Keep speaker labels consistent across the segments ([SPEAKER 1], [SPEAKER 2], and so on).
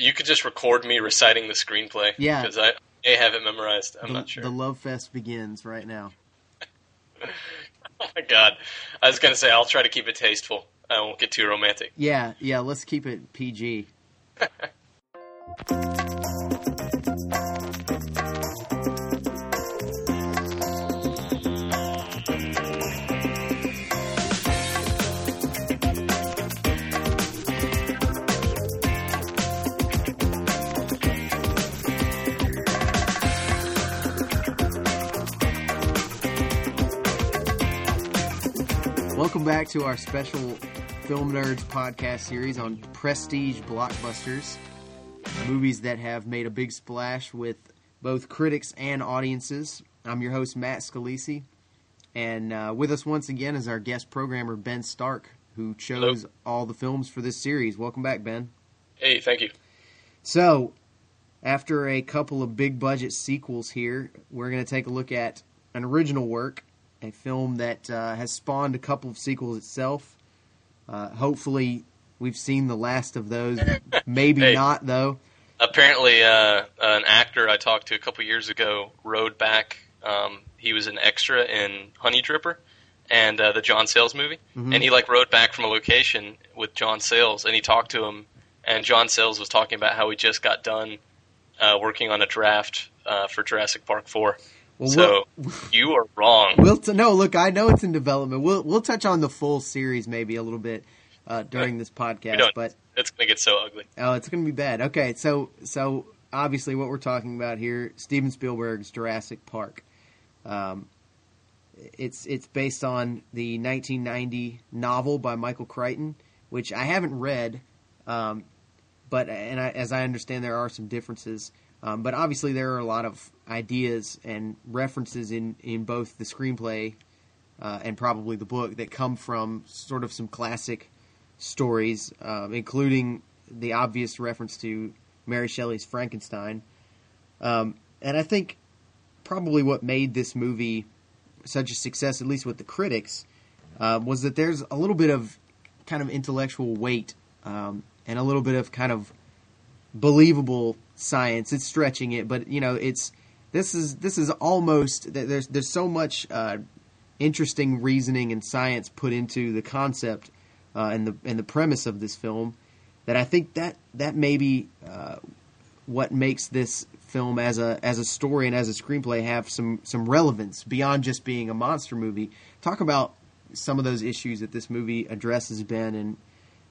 [SPEAKER 1] you could just record me reciting the screenplay.
[SPEAKER 2] Yeah.
[SPEAKER 1] because I may have it memorized. I'm
[SPEAKER 2] the,
[SPEAKER 1] not sure.
[SPEAKER 2] the love fest begins right now.
[SPEAKER 1] Oh my god, I was gonna say I'll try to keep it tasteful. I won't get too romantic.
[SPEAKER 2] Yeah, yeah. Let's keep it PG. Welcome back to our special Film Nerds podcast series on prestige blockbusters, movies that have made a big splash with both critics and audiences. I'm your host, Matt Scalisi, and uh, with us once again is our guest programmer, Ben Stark, who chose all the films for this series. Welcome back, Ben.
[SPEAKER 1] Hey, thank you.
[SPEAKER 2] So, after a couple of big budget sequels here, we're going to take a look at an original work, a film that uh, has spawned a couple of sequels itself. Uh, hopefully, we've seen the last of those. Maybe
[SPEAKER 1] Hey.
[SPEAKER 2] not, though.
[SPEAKER 1] Apparently, uh, an actor I talked to a couple years ago rode back. Um, he was an extra in Honeydripper and uh, the John Sayles movie,
[SPEAKER 2] Mhm.
[SPEAKER 1] and he like rode back from a location with John Sayles, and he talked to him, and John Sayles was talking about how he just got done uh, working on a draft uh, for Jurassic Park Four.
[SPEAKER 2] Well,
[SPEAKER 1] so you are wrong.
[SPEAKER 2] We'll t- no look. I know it's in development. We'll we'll touch on the full series maybe a little bit uh, during this podcast, but
[SPEAKER 1] It's gonna get so ugly.
[SPEAKER 2] Oh, it's going to be bad. Okay, so so obviously what we're talking about here, Steven Spielberg's Jurassic Park. Um, it's it's based on the 1990 novel by Michael Crichton, which I haven't read, um, but and I, as I understand there are some differences. Um, but obviously there are a lot of ideas and references in in both the screenplay uh, and probably the book that come from sort of some classic stories, um, including the obvious reference to Mary Shelley's Frankenstein. Um, and I think probably what made this movie such a success, at least with the critics, uh, was that there's a little bit of kind of intellectual weight um, and a little bit of kind of believable science. It's stretching it, but you know, it's this is this is almost there's there's so much uh, interesting reasoning and science put into the concept uh, and the and the premise of this film that I think that that may be uh, what makes this film as a as a story and as a screenplay have some some relevance beyond just being a monster movie. Talk about some of those issues that this movie addresses, Ben, and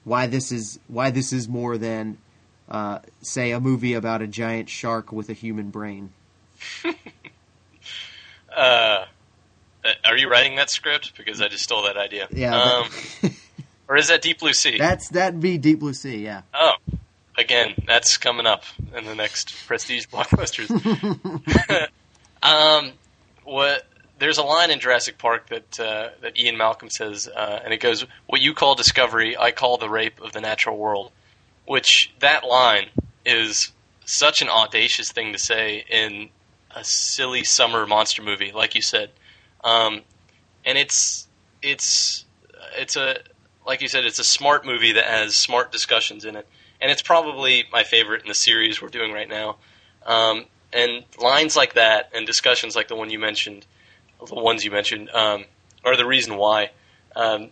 [SPEAKER 2] why this is why this is more than uh, say a movie about a giant shark with a human brain.
[SPEAKER 1] Uh, are you writing that script? Because I just stole that idea.
[SPEAKER 2] Yeah,
[SPEAKER 1] Um, or is that Deep Blue Sea?
[SPEAKER 2] that's that'd be Deep Blue Sea. Yeah.
[SPEAKER 1] Oh, again, that's coming up in the next prestige blockbusters. um, what? There's a line in Jurassic Park that uh, that Ian Malcolm says, uh, and it goes, "What you call discovery, I call the rape of the natural world." Which that line is such an audacious thing to say in a silly summer monster movie, like you said, um, and it's it's it's a like you said, it's a smart movie that has smart discussions in it, and it's probably my favorite in the series we're doing right now. Um, and lines like that and discussions like the one you mentioned, the ones you mentioned, um, are the reason why. Um,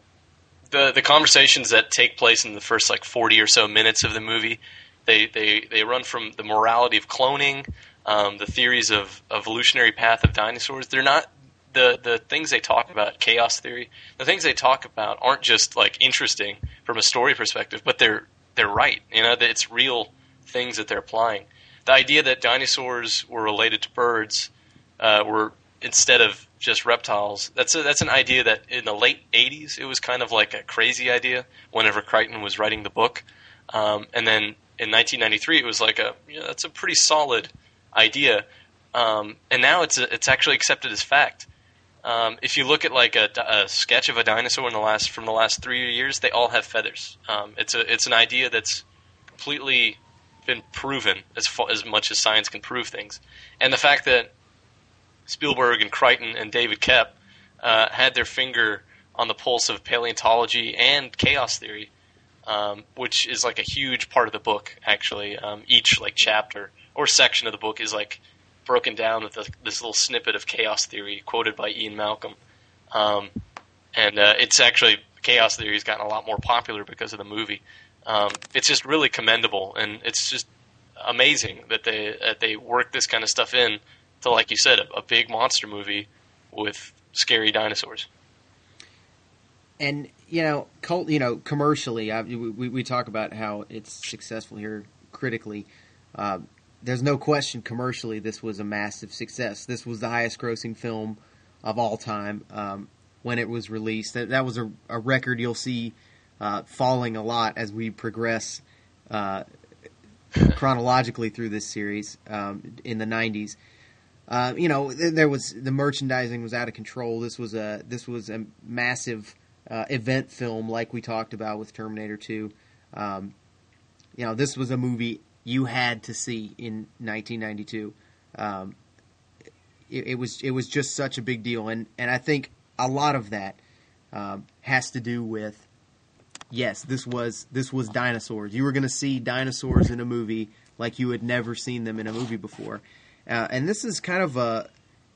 [SPEAKER 1] the the conversations that take place in the first like forty or so minutes of the movie, they they, they run from the morality of cloning, um, the theories of evolutionary path of dinosaurs. They're not the the things they talk about, chaos theory. The things they talk about aren't just like interesting from a story perspective, but they're they're right. You know, it's real things that they're applying. The idea that dinosaurs were related to birds uh, were instead of just reptiles. That's a, that's an idea that in the late '80s it was kind of like a crazy idea. Whenever Crichton was writing the book, um, and then in 1993 it was like a that's a pretty solid idea. Um, and now it's a, it's actually accepted as fact. Um, if you look at like a, a sketch of a dinosaur in the last from the last three years, they all have feathers. Um, it's a it's an idea that's completely been proven as fa- as much as science can prove things, and the fact that Spielberg and Crichton and David Koepp uh, had their finger on the pulse of paleontology and chaos theory um, which is like a huge part of the book. Actually, um, each like chapter or section of the book is like broken down with this, little snippet of chaos theory quoted by Ian Malcolm, um, and uh, it's actually chaos theory has gotten a lot more popular because of the movie. Um, it's just really commendable, and it's just amazing that they that they work this kind of stuff in to, like you said, a, a big monster movie with scary dinosaurs.
[SPEAKER 2] And you know, cult, you know, commercially, I, we we talk about how it's successful here critically. Uh, there's no question commercially this was a massive success. This was the highest grossing film of all time um, when it was released. That, that was a, a, record you'll see uh, falling a lot as we progress uh, chronologically through this series um, in the 90s. Uh, you know, there was the merchandising was out of control. This was a this was a massive uh, event film, like we talked about with Terminator Two. Um, you know, this was a movie you had to see in 1992. Um, it, it, was it was just such a big deal, and and I think a lot of that um, has to do with yes, this was this was dinosaurs. You were going to see dinosaurs in a movie like you had never seen them in a movie before, uh, and this is kind of a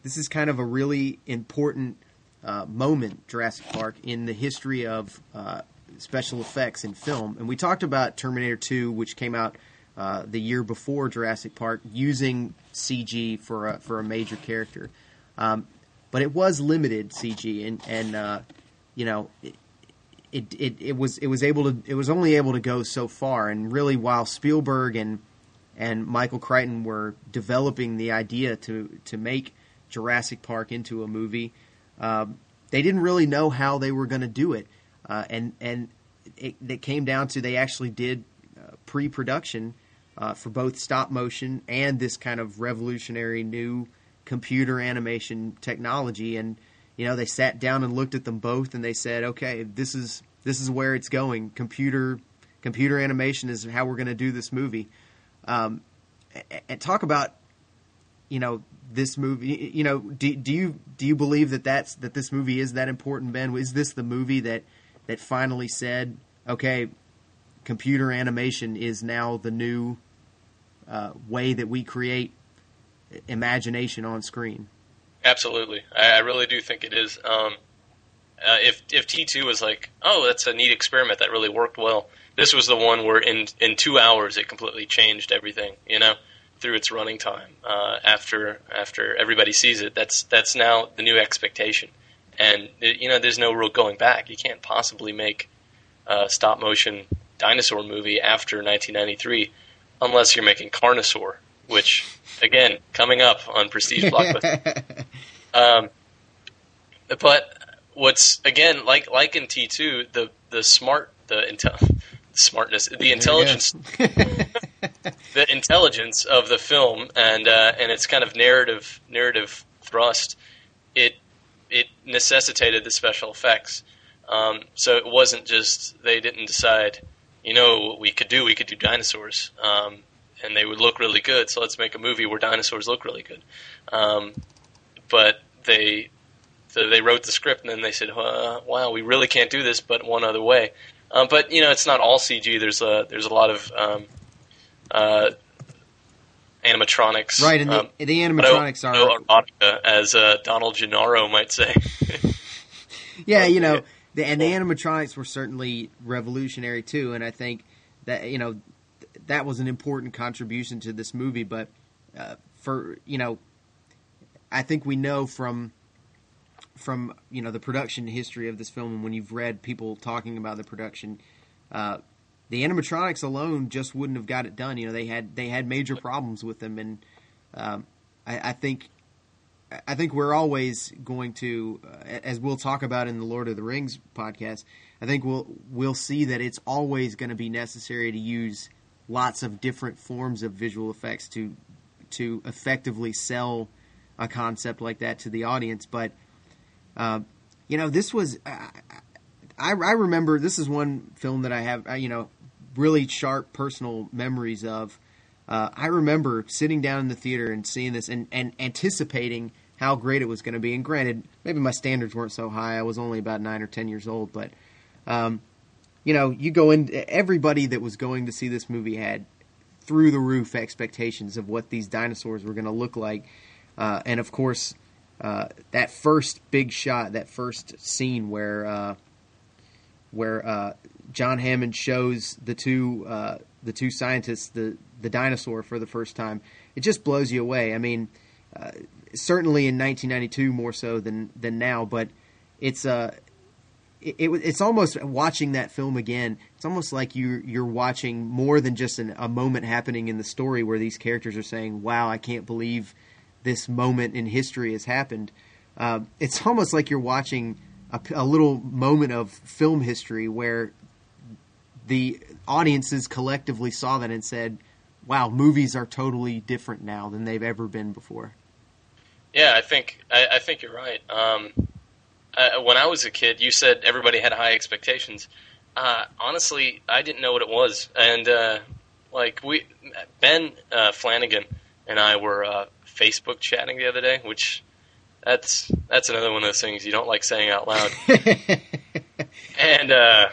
[SPEAKER 2] this is kind of a really important uh, moment, Jurassic Park, in the history of uh, special effects in film. And we talked about Terminator 2, which came out uh, the year before Jurassic Park, using CG for a, for a major character. Um, but it was limited CG, and and uh, you know. It, it, it, it was it was able to it was only able to go so far and really while Spielberg and and Michael Crichton were developing the idea to to make Jurassic Park into a movie, um, they didn't really know how they were going to do it, uh, and and it, it, came down to they actually did uh, pre-production uh, for both stop motion and this kind of revolutionary new computer animation technology. And you know, they sat down and looked at them both, and they said, "Okay, this is this is where it's going. Computer computer animation is how we're going to do this movie." Um, and talk about you know this movie. You know, do, do you do you believe that that's that this movie is that important, Ben? Is this the movie that that finally said, "Okay, computer animation is now the new uh, way that we create imagination on screen.
[SPEAKER 1] Absolutely, I, I really do think it is. Um, uh, if if T two was like, oh, that's a neat experiment that really worked well. This was the one where in in two hours it completely changed everything. You know, through its running time. Uh, after after everybody sees it, that's that's now the new expectation. And it, you know, there's no real going back. You can't possibly make a stop motion dinosaur movie after 1993, unless you're making Carnosaur, which again coming up on Prestige Blockbuster. um, but what's again like like in T two the the smart the intel smartness the intelligence the intelligence of the film and uh, and its kind of narrative narrative thrust it it necessitated the special effects um, so it wasn't just they didn't decide you know what we could do? We could do dinosaurs, um, and they would look really good. So let's make a movie where dinosaurs look really good. Um, but they so they wrote the script and then they said, uh, "Wow, we really can't do this, but one other way." Um, but you know, it's not all CG. There's a there's a lot of um, uh, animatronics,
[SPEAKER 2] right? And the, um, the animatronics are
[SPEAKER 1] erotica, as uh, Donald Gennaro might say.
[SPEAKER 2] yeah, you know, the, and the animatronics were certainly revolutionary too. And I think that you know that was an important contribution to this movie. But uh, for you know, I think we know from from you know the production history of this film, and when you've read people talking about the production, uh, the animatronics alone just wouldn't have got it done. You know, they had they had major problems with them, and um, I, I, think I think we're always going to, uh, as we'll talk about in the Lord of the Rings podcast. I think we'll we'll see that it's always going to be necessary to use lots of different forms of visual effects to to effectively sell a concept like that to the audience. But uh, you know, this was I, I remember this is one film that I have you know really sharp personal memories of. Uh, I remember sitting down in the theater and seeing this and, and anticipating how great it was going to be. And granted, maybe my standards weren't so high. I was only about nine or ten years old, but um, you know, you go in. Everybody that was going to see this movie had through the roof expectations of what these dinosaurs were going to look like, uh, and of course, uh, that first big shot, that first scene where uh, where uh, John Hammond shows the two uh, the two scientists the the dinosaur for the first time, it just blows you away. I mean, uh, certainly in 1992 more so than than now, but it's uh it, it, it's almost watching that film again. It's almost like you you're watching more than just an, a moment happening in the story where these characters are saying, "Wow, I can't believe this moment in history has happened." Uh, it's almost like you're watching a, a little moment of film history where the audiences collectively saw that and said, "Wow, movies are totally different now than they've ever been before."
[SPEAKER 1] Yeah, I think I, I think you're right. Um, uh, when I was a kid, you said everybody had high expectations. Uh, honestly, I didn't know what it was, and uh, like we, Ben uh, Flanagan and I were uh, Facebook chatting the other day, which that's that's another one of those things you don't like saying out loud. and uh,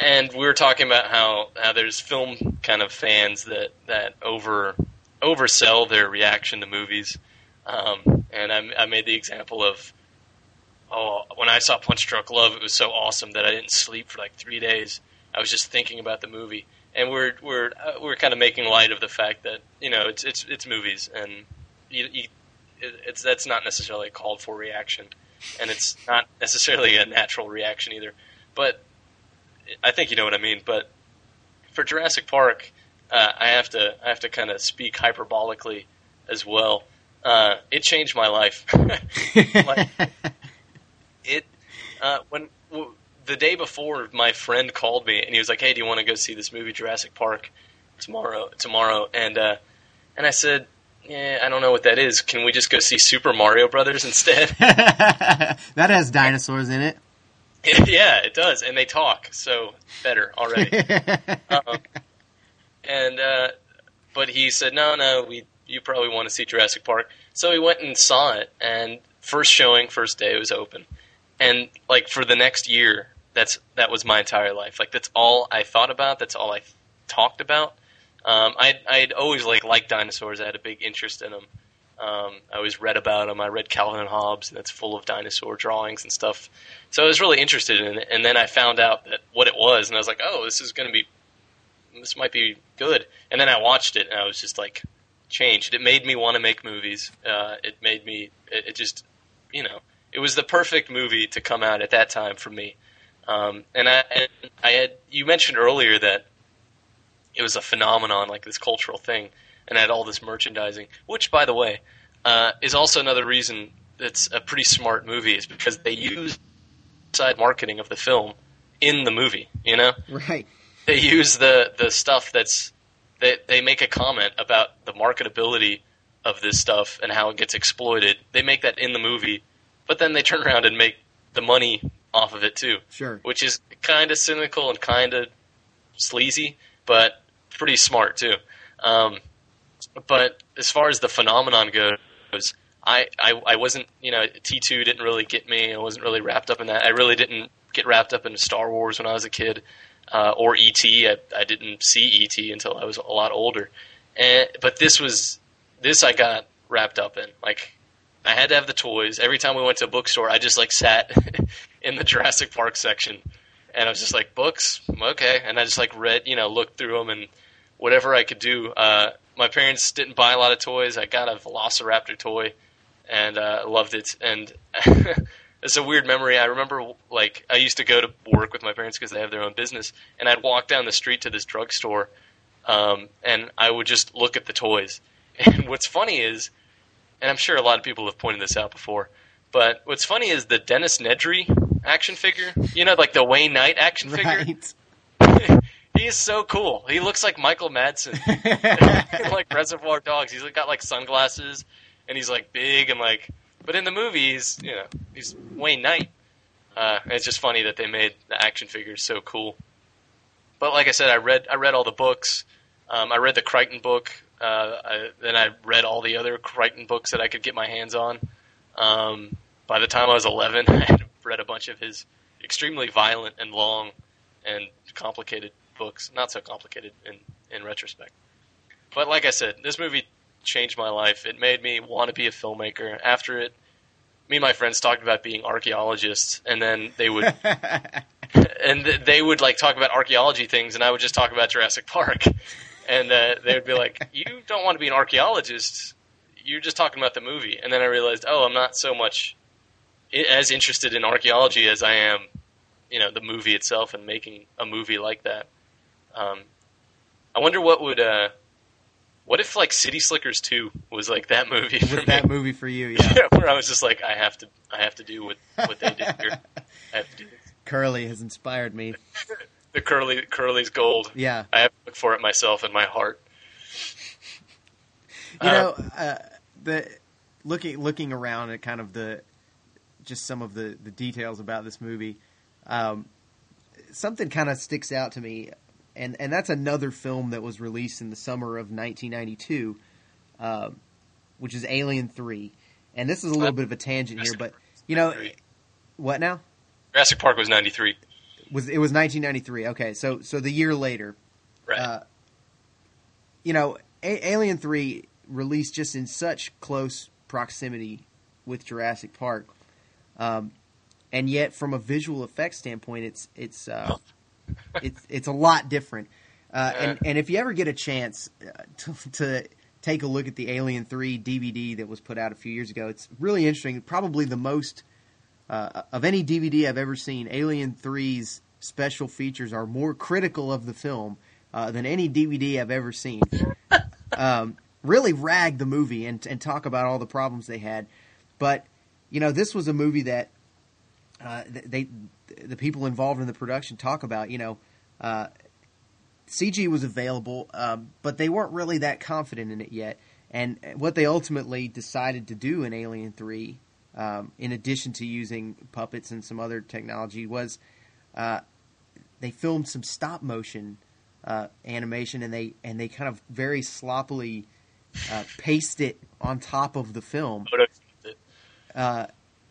[SPEAKER 1] and we were talking about how how there's film kind of fans that that over oversell their reaction to movies. Um, and I, I made the example of oh, when I saw Punch Drunk Love, it was so awesome that I didn't sleep for like three days. I was just thinking about the movie, and we're we're uh, we're kind of making light of the fact that you know it's it's it's movies, and you, you, it's that's not necessarily a called for reaction, and it's not necessarily a natural reaction either. But I think you know what I mean. But for Jurassic Park, uh, I have to I have to kind of speak hyperbolically as well. Uh, it changed my life. like, it uh, when w- the day before, my friend called me and he was like, "Hey, do you want to go see this movie Jurassic Park tomorrow?" Tomorrow, and uh, and I said, "Yeah, I don't know what that is. Can we just go see Super Mario Brothers instead?"
[SPEAKER 2] that has dinosaurs in it.
[SPEAKER 1] yeah, it does, and they talk, so better already. um, and uh, but he said, "No, no, we you probably want to see Jurassic Park." So we went and saw it, and first showing, first day, it was open and like for the next year, that's that was my entire life. Like that's all I thought about. That's all I talked about. Um, I I'd always like liked dinosaurs. I had a big interest in them. Um, I always read about them. I read Calvin and Hobbes, and it's full of dinosaur drawings and stuff. So I was really interested in it. And then I found out that what it was, and I was like, oh, this is going to be, this might be good. And then I watched it, and I was just like, changed. It made me want to make movies. Uh, it made me, it, it just, you know, it was the perfect movie to come out at that time for me. Um, and I, and I had you mentioned earlier that it was a phenomenon, like this cultural thing, and had all this merchandising. Which, by the way, uh, is also another reason it's a pretty smart movie, is because they use side marketing of the film in the movie. You know,
[SPEAKER 2] right?
[SPEAKER 1] They use the the stuff that's they they make a comment about the marketability of this stuff and how it gets exploited. They make that in the movie but then they turn around and make the money off of it too.
[SPEAKER 2] Sure.
[SPEAKER 1] Which is kind of cynical and kind of sleazy, but pretty smart too. Um, but as far as the phenomenon goes, I, I, I wasn't, you know, T2 didn't really get me. I wasn't really wrapped up in that. I really didn't get wrapped up into Star Wars when I was a kid, uh, or ET. I, I didn't see ET until I was a lot older. And, but this was, this I got wrapped up in. Like, I had to have the toys. Every time we went to a bookstore, I just like sat in the Jurassic Park section, and I was just like, books, okay. And I just like read, you know, looked through them and whatever I could do. Uh, my parents didn't buy a lot of toys. I got a Velociraptor toy, and uh, loved it. And it's a weird memory. I remember like I used to go to work with my parents because they have their own business, and I'd walk down the street to this drugstore, um, and I would just look at the toys. And what's funny is and I'm sure a lot of people have pointed this out before. But what's funny is the Dennis Nedry action figure. You know, like the Wayne Knight action figure. He is so cool. He looks like Michael Madsen, like Reservoir Dogs. He's got like sunglasses, and he's like big and like. But in the movies, you know, he's Wayne Knight. Uh, it's just funny that they made the action figures so cool. But like I said, I read I read all the books. Um, I read the Crichton book. Uh, I, then I read all the other Crichton books that I could get my hands on. Um, by the time I was 11, I had read a bunch of his extremely violent and long and complicated books. Not so complicated in in retrospect. But like I said, this movie changed my life. It made me want to be a filmmaker. After it, me and my friends talked about being archaeologists, and then they would and they would like talk about archaeology things, and I would just talk about Jurassic Park, and uh, they would be like, "You don't want to be an archaeologist. You're just talking about the movie." And then I realized, oh, I'm not so much as interested in archaeology as I am, you know, the movie itself and making a movie like that. Um, I wonder what would uh, what if like City Slickers two was like that movie for me?
[SPEAKER 2] that movie for you, yeah.
[SPEAKER 1] Yeah, where I was just like, I have to, I have to do what what they did here. I have to do this.
[SPEAKER 2] Curly has inspired me.
[SPEAKER 1] the curly curly's gold.
[SPEAKER 2] Yeah,
[SPEAKER 1] I have to look for it myself in my heart.
[SPEAKER 2] you know, uh, the looking looking around at kind of the just some of the the details about this movie. Um, something kind of sticks out to me, and and that's another film that was released in the summer of 1992, um, which is Alien Three. And this is a little bit of a tangent here, but you know, what now?
[SPEAKER 1] Jurassic Park was ninety three.
[SPEAKER 2] Was it was 1993? Okay, so so the year later,
[SPEAKER 1] Right.
[SPEAKER 2] uh, you know, A- Alien Three released just in such close proximity with Jurassic Park, um, and yet from a visual effects standpoint, it's it's uh, it's it's a lot different. Uh, and and if you ever get a chance uh, to, to take a look at the Alien Three DVD that was put out a few years ago, it's really interesting. Probably the most uh, of any DVD I've ever seen, Alien 3's special features are more critical of the film uh, than any DVD I've ever seen. um, really rag the movie and, and talk about all the problems they had. But, you know, this was a movie that uh, they the people involved in the production talk about, you know, uh, CG was available, um, but they weren't really that confident in it yet. And what they ultimately decided to do in Alien 3 um, in addition to using puppets and some other technology, was uh, they filmed some stop motion uh, animation, and they and they kind of very sloppily uh, paste it on top of the film, uh,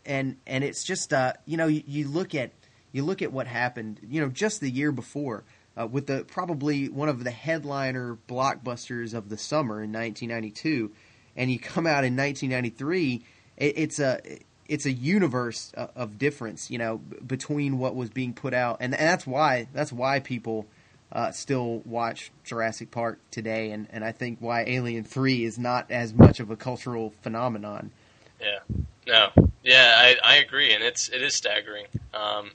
[SPEAKER 2] and and it's just uh, you know you, you look at you look at what happened you know just the year before. Uh, with the probably one of the headliner blockbusters of the summer in 1992, and you come out in 1993 it, it's a it's a universe of difference, you know, between what was being put out, and, and that's why that's why people uh, still watch Jurassic Park today, and, and I think why Alien Three is not as much of a cultural phenomenon.
[SPEAKER 1] Yeah, no, yeah, I, I agree, and it's it is staggering. Um,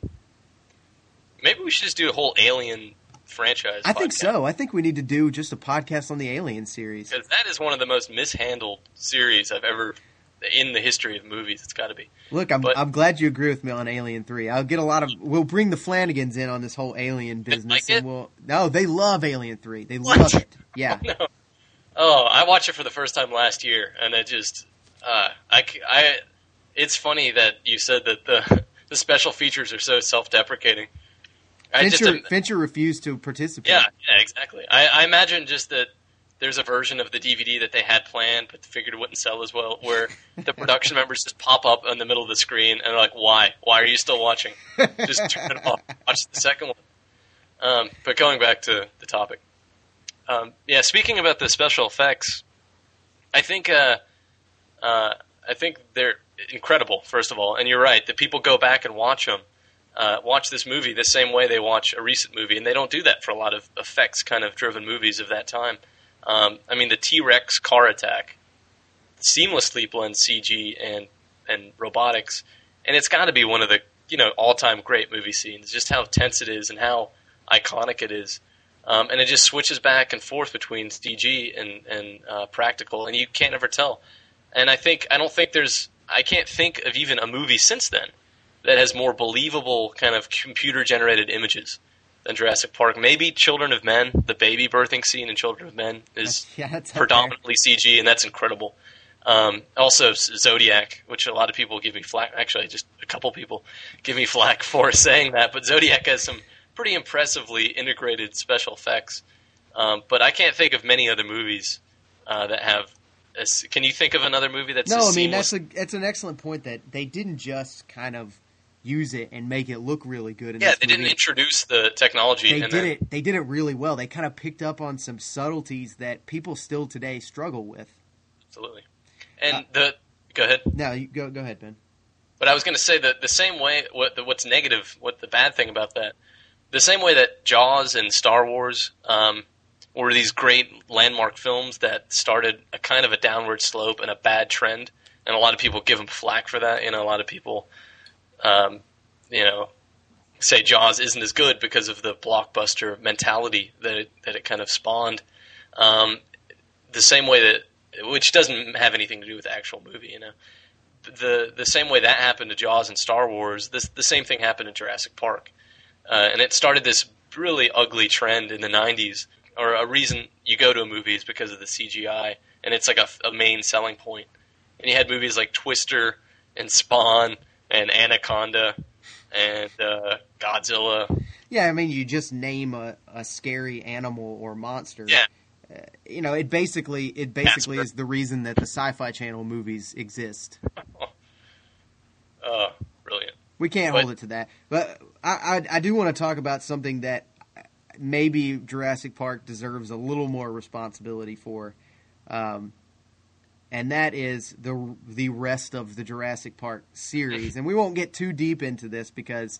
[SPEAKER 1] maybe we should just do a whole Alien franchise.
[SPEAKER 2] I think so. I think we need to do just a podcast on the Alien series
[SPEAKER 1] because that is one of the most mishandled series I've ever in the history of movies. It's got to be.
[SPEAKER 2] Look, I'm
[SPEAKER 1] But-
[SPEAKER 2] I'm glad you agree with me on Alien Three. I'll get a lot of. We'll bring the Flanagans in on this whole Alien business,
[SPEAKER 1] like
[SPEAKER 2] and we'll. No, they love Alien Three. They
[SPEAKER 1] What?
[SPEAKER 2] love it. Yeah.
[SPEAKER 1] No. Oh, I watched it for the first time last year, and it just, uh, I, I- it's funny that you said that the the special features are so self-deprecating. I
[SPEAKER 2] Fincher, Fincher refused to participate.
[SPEAKER 1] yeah, yeah, exactly. I, I imagine just that there's a version of the DVD that they had planned, but figured it wouldn't sell as well, where the production members just pop up in the middle of the screen and they're like, "Why? Why are you still watching? Just turn it off. Watch the second one." Um, but going back to the topic, um, yeah. Speaking about the special effects, I think uh, uh, I think they're incredible. First of all, and you're right that people go back and watch them, uh, watch this movie the same way they watch a recent movie, and they don't do that for a lot of effects kind of driven movies of that time. Um, I mean, the T Rex car attack seamlessly blends CG and and robotics, and it's got to be one of the you know all time great movie scenes. Just how tense it is and how iconic it is. Um, and it just switches back and forth between CG and and uh, practical, and you can't ever tell. And I think I don't think there's I can't think of even a movie since then that has more believable kind of computer generated images than Jurassic Park. Maybe Children of Men, the baby birthing scene in Children of Men is
[SPEAKER 2] yeah,
[SPEAKER 1] predominantly CG, and that's incredible. Um, also, Zodiac, which a lot of people give me flack. Actually, just a couple people give me flack for saying that. But Zodiac has some pretty impressively integrated special effects. Um, but I can't think of many other movies uh, that have. Can you think of another movie that's
[SPEAKER 2] No, I mean
[SPEAKER 1] seamless?
[SPEAKER 2] that's a that's an excellent point that they didn't just kind of use it and make it look really good. In
[SPEAKER 1] yeah, they didn't introduce the technology.
[SPEAKER 2] They did
[SPEAKER 1] then,
[SPEAKER 2] it. They did it really well. They kind of picked up on some subtleties that people still today struggle with.
[SPEAKER 1] Absolutely. And
[SPEAKER 2] Uh,
[SPEAKER 1] the go ahead.
[SPEAKER 2] Now, you go go ahead, Ben.
[SPEAKER 1] But I was going to say that the same way, what the, what's negative, what the bad thing about that, the same way that Jaws and Star Wars um, were these great landmark films that started a kind of a downward slope and a bad trend, and a lot of people give them flack for that. You know, a lot of people, um, you know, say Jaws isn't as good because of the blockbuster mentality that it, that it kind of spawned. Um, the same way that, which doesn't have anything to do with the actual movie, you know the the same way that happened to Jaws and Star Wars, this the same thing happened in Jurassic Park, uh, and it started this really ugly trend in the '90s. Or a reason you go to a movie is because of the CGI, and it's like a, a main selling point. And you had movies like Twister and Spawn and Anaconda and uh, Godzilla.
[SPEAKER 2] Yeah, I mean, you just name a, a scary animal or monster.
[SPEAKER 1] Yeah.
[SPEAKER 2] Uh, you know, it basically it basically
[SPEAKER 1] Casper.
[SPEAKER 2] is the reason that the Sci-Fi Channel movies exist.
[SPEAKER 1] Uh, brilliant.
[SPEAKER 2] We can't
[SPEAKER 1] But-
[SPEAKER 2] hold it to that, but I, I I do want to talk about something that maybe Jurassic Park deserves a little more responsibility for, um, and that is the the rest of the Jurassic Park series. And we won't get too deep into this because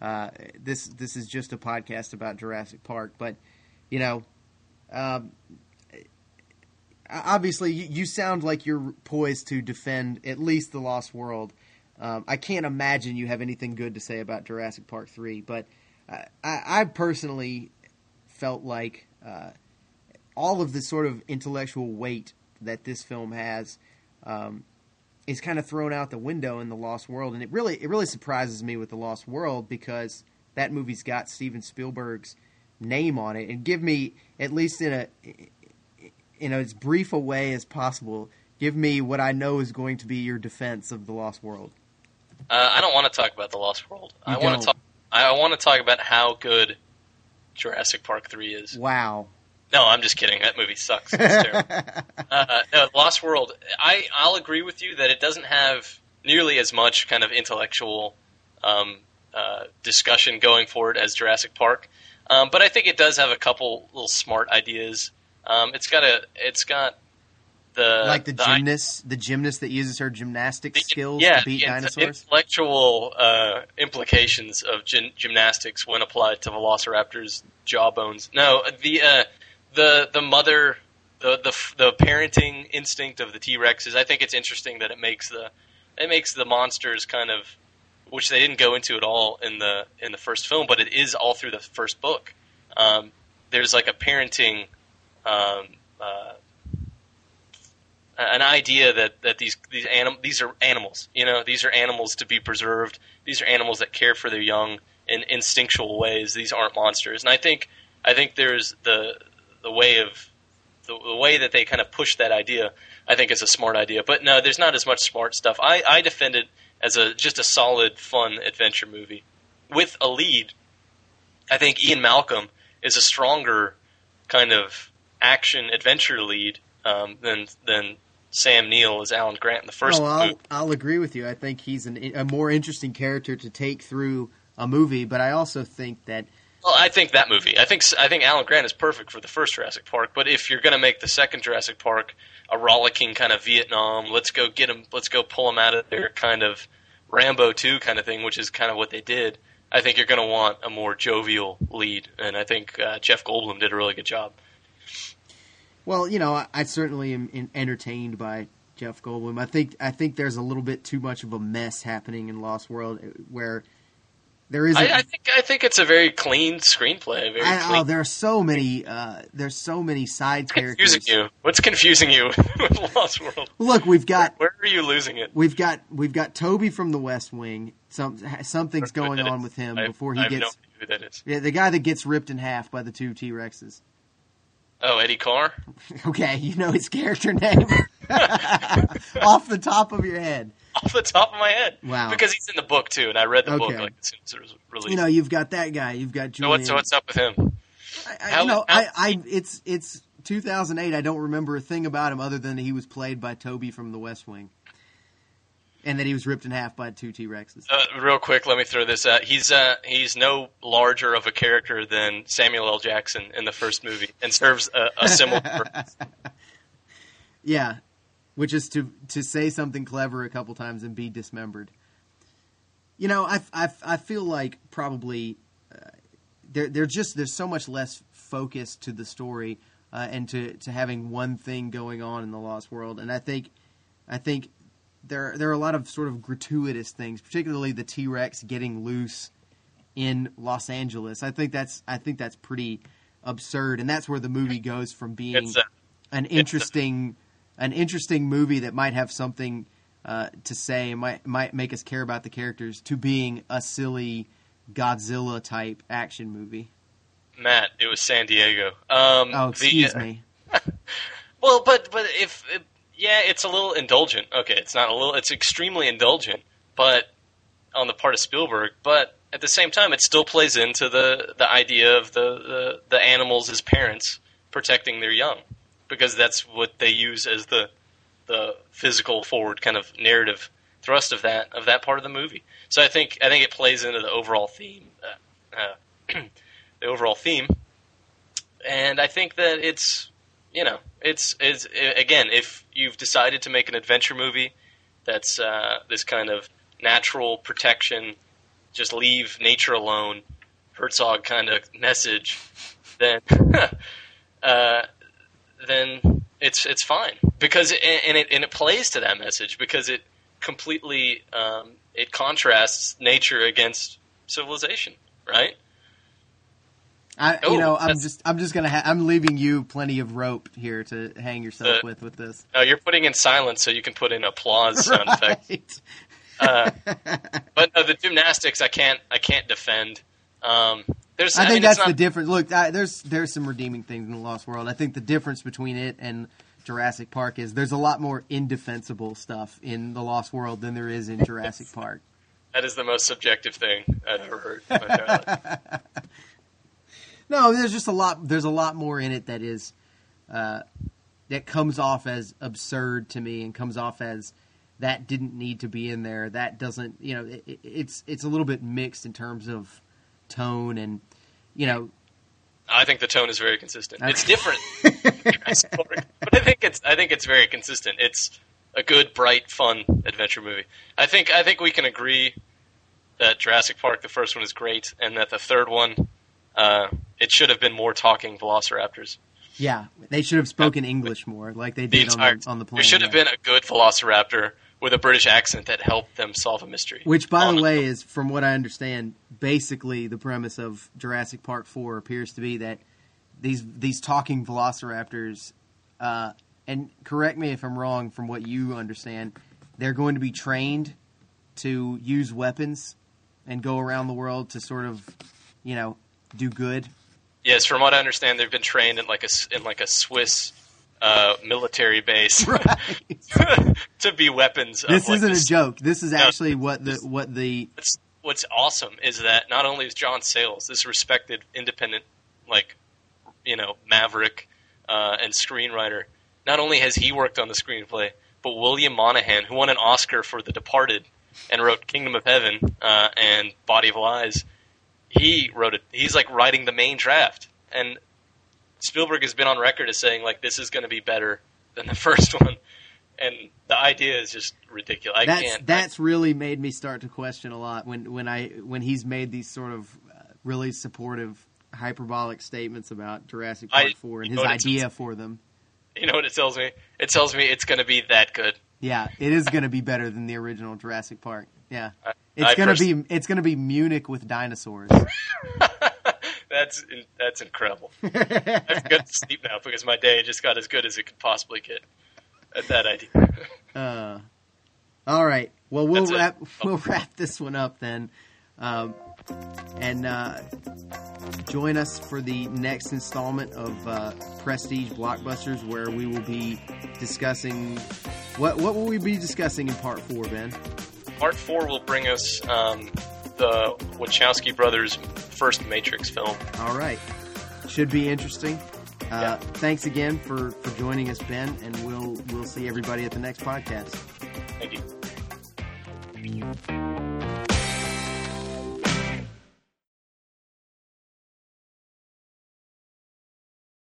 [SPEAKER 2] uh, this this is just a podcast about Jurassic Park. But you know, um, obviously, you, you sound like you're poised to defend at least the Lost World. Um, I can't imagine you have anything good to say about Jurassic Park three, but uh, I, I personally felt like uh, all of the sort of intellectual weight that this film has um, is kind of thrown out the window in the Lost World, and it really it really surprises me with the Lost World because that movie's got Steven Spielberg's name on it, and give me at least in a in as brief a way as possible. Give me what I know is going to be your defense of the Lost World.
[SPEAKER 1] Uh, I don't want to talk about the Lost World.
[SPEAKER 2] You
[SPEAKER 1] I want to talk. I want to talk about how good Jurassic Park three is.
[SPEAKER 2] Wow.
[SPEAKER 1] No, I'm just kidding. That movie sucks. It's terrible. uh, no, Lost World. I I'll agree with you that it doesn't have nearly as much kind of intellectual um, uh, discussion going for it as Jurassic Park, um, but I think it does have a couple little smart ideas. Um, it's got a it's got the
[SPEAKER 2] like the
[SPEAKER 1] i-
[SPEAKER 2] gymnast, the gymnast that uses her gymnastic
[SPEAKER 1] the-
[SPEAKER 2] skills
[SPEAKER 1] yeah,
[SPEAKER 2] to beat
[SPEAKER 1] the
[SPEAKER 2] dinosaurs.
[SPEAKER 1] intellectual uh, implications of gymnastics when applied to Velociraptor's jawbones. No, the uh, the the mother, the the the parenting instinct of the T Rexes. I think it's interesting that it makes the it makes the monsters kind of, which they didn't go into at all in the in the first film, but it is all through the first book. Um, there's like a parenting. Um, uh, an idea that, that these these anim- these are animals. You know, these are animals to be preserved. These are animals that care for their young in instinctual ways. These aren't monsters. And I think I think there's the the way of the, the way that they kind of push that idea. I think is a smart idea. But no, there's not as much smart stuff. I, I defend it as a just a solid, fun adventure movie with a lead. I think Ian Malcolm is a stronger kind of action adventure lead um, than than Sam Neill as Alan Grant in the first
[SPEAKER 2] no, I'll,
[SPEAKER 1] movie.
[SPEAKER 2] I'll agree with you. I think he's an, a more interesting character to take through a movie, but I also think that
[SPEAKER 1] Well, I think that movie. I think I think Alan Grant is perfect for the first Jurassic Park. But if you're going to make the second Jurassic Park a rollicking kind of Vietnam, let's go get him, let's go pull him out of there kind of Rambo two kind of thing, which is kind of what they did. I think you're going to want a more jovial lead, and I think uh, Jeff Goldblum did a really good job.
[SPEAKER 2] Well, you know, I, I certainly am in, entertained by Jeff Goldblum. I think I think there's a little bit too much of a mess happening in Lost World, uh, where there is.
[SPEAKER 1] I,
[SPEAKER 2] a-
[SPEAKER 1] I think I think it's a very clean screenplay. Very
[SPEAKER 2] I-
[SPEAKER 1] clean.
[SPEAKER 2] oh, there are so many. Uh, there's so many side characters.
[SPEAKER 1] confusing you. What's confusing you with Lost World?
[SPEAKER 2] Look, we've got
[SPEAKER 1] Where are you losing it?
[SPEAKER 2] we've got we've got Toby from The West Wing. Some something's going on
[SPEAKER 1] is-
[SPEAKER 2] with him
[SPEAKER 1] I-
[SPEAKER 2] before he
[SPEAKER 1] no
[SPEAKER 2] gets.
[SPEAKER 1] idea who that is.
[SPEAKER 2] Yeah, the guy that gets ripped in half by the two T Rexes.
[SPEAKER 1] Oh, Eddie Carr.
[SPEAKER 2] Okay, you know his character name off the top of your head.
[SPEAKER 1] off the top of my head.
[SPEAKER 2] Wow.
[SPEAKER 1] Because he's in the book too, and I read the book like as soon as it was released.
[SPEAKER 2] You know, you've got that guy. You've got
[SPEAKER 1] so what's so what's up with him?
[SPEAKER 2] I, I,
[SPEAKER 1] how-
[SPEAKER 2] know,
[SPEAKER 1] how-
[SPEAKER 2] I, I, it's it's 2008. I don't remember a thing about him other than he was played by Toby from The West Wing. And that he was ripped in half by two T Rexes.
[SPEAKER 1] Uh, real quick, let me throw this out. He's uh, he's no larger of a character than Samuel L. Jackson in the first movie, and serves a, a similar purpose.
[SPEAKER 2] Yeah, which is to to say something clever a couple times and be dismembered. You know, I I, I feel like probably uh, there there just there's so much less focus to the story uh, and to to having one thing going on in the Lost World, and I think I think there there are a lot of sort of gratuitous things, particularly the T Rex getting loose in Los Angeles. I think that's I think that's pretty absurd, and that's where the movie goes from being
[SPEAKER 1] uh,
[SPEAKER 2] an interesting an interesting movie that might have something uh, to say and might might make us care about the characters to being a silly Godzilla type action movie.
[SPEAKER 1] Matt. It was San Diego. Um,
[SPEAKER 2] Oh,
[SPEAKER 1] the-
[SPEAKER 2] excuse me.
[SPEAKER 1] Well, but but if yeah, it's a little indulgent. Okay, it's not a little. It's extremely indulgent, but on the part of Spielberg. But at the same time, it still plays into the the idea of the the, the animals as parents protecting their young, because that's what they use as the the physical forward kind of narrative thrust of that of that part of the movie. So I think I think it plays into the overall theme, uh, uh, the overall theme, and I think that it's you know it's it's again if you've decided to make an adventure movie that's uh, this kind of natural protection, just leave nature alone, Herzog kind of message, then uh, then it's it's fine because it, and it and it plays to that message because it completely um, it contrasts nature against civilization, right?
[SPEAKER 2] I, you know, I'm just I'm just gonna ha- I'm leaving you plenty of rope here to hang yourself
[SPEAKER 1] Uh,
[SPEAKER 2] with with this.
[SPEAKER 1] Uh, you're putting in silence so you can put in applause sound effects.
[SPEAKER 2] Right.
[SPEAKER 1] Uh, but no, the gymnastics I can't I can't defend. Um, there's
[SPEAKER 2] I think
[SPEAKER 1] mean,
[SPEAKER 2] that's
[SPEAKER 1] it's
[SPEAKER 2] the difference. Look, I, there's there's some redeeming things in the Lost World. I think the difference between it and Jurassic Park is there's a lot more indefensible stuff in the Lost World than there is in Jurassic Park.
[SPEAKER 1] that is the most subjective thing I've ever heard. in my entire life.
[SPEAKER 2] No, there's just a lot. There's a lot more in it that is uh, that comes off as absurd to me, and comes off as that didn't need to be in there. That doesn't, you know, it, it- it's it's a little bit mixed in terms of tone and you know.
[SPEAKER 1] I think the tone is very consistent. It's different, but I think it's I think it's very consistent. It's a good, bright, fun adventure movie. I think I think we can agree that Jurassic Park, the first one, is great, and that the third one, uh, it should have been more talking Velociraptors.
[SPEAKER 2] Yeah, they should have spoken English more, like they
[SPEAKER 1] The
[SPEAKER 2] did
[SPEAKER 1] entire
[SPEAKER 2] on the on the plane.
[SPEAKER 1] there should have
[SPEAKER 2] yeah.
[SPEAKER 1] been a good Velociraptor with a British accent that helped them solve a mystery.
[SPEAKER 2] Which, by the way, is from what I understand, basically the premise of Jurassic Park Four appears to be that these these talking Velociraptors, uh, and correct me if I'm wrong, from what you understand, they're going to be trained to use weapons and go around the world to sort of, you know, do good.
[SPEAKER 1] Yes, from what I understand, they've been trained in like a in like a Swiss uh, military base to be weapons.
[SPEAKER 2] This
[SPEAKER 1] like,
[SPEAKER 2] isn't
[SPEAKER 1] this-
[SPEAKER 2] a joke. This is
[SPEAKER 1] No,
[SPEAKER 2] actually what the what the
[SPEAKER 1] What's, what's awesome is that not only is John Sayles this respected, independent, like you know, maverick uh, and screenwriter, not only has he worked on the screenplay, but William Monahan, who won an Oscar for The Departed and wrote Kingdom of Heaven uh, and Body of Lies, he wrote it. He's like writing the main draft, and Spielberg has been on record as saying like this is going to be better than the first one, and the idea is just ridiculous. I
[SPEAKER 2] that's
[SPEAKER 1] can't.
[SPEAKER 2] that's really made me start to question a lot when when I when he's made these sort of uh, really supportive hyperbolic statements about Jurassic Park
[SPEAKER 1] I-
[SPEAKER 2] 4 and his idea for them.
[SPEAKER 1] you know what it tells me? It tells me it's going to be that good.
[SPEAKER 2] Yeah, it is going to be better than the original Jurassic Park. Yeah. It's going to be it's going to be Munich with dinosaurs.
[SPEAKER 1] that's that's incredible. I'm going to sleep now because my day just got as good as it could possibly get at that idea.
[SPEAKER 2] Uh, all right. Well, we'll
[SPEAKER 1] That's it.
[SPEAKER 2] wrap we'll wrap this one up then, um, and uh, join us for the next installment of uh, Prestige Blockbusters, where we will be discussing what what will we be discussing in Part Four, Ben?
[SPEAKER 1] Part four will bring us um, the Wachowski brothers' first Matrix film.
[SPEAKER 2] All right. Should be interesting. Uh,
[SPEAKER 1] Yeah.
[SPEAKER 2] Thanks again for, for joining us, Ben, and we'll we'll see everybody at the next podcast.
[SPEAKER 1] Thank you. you.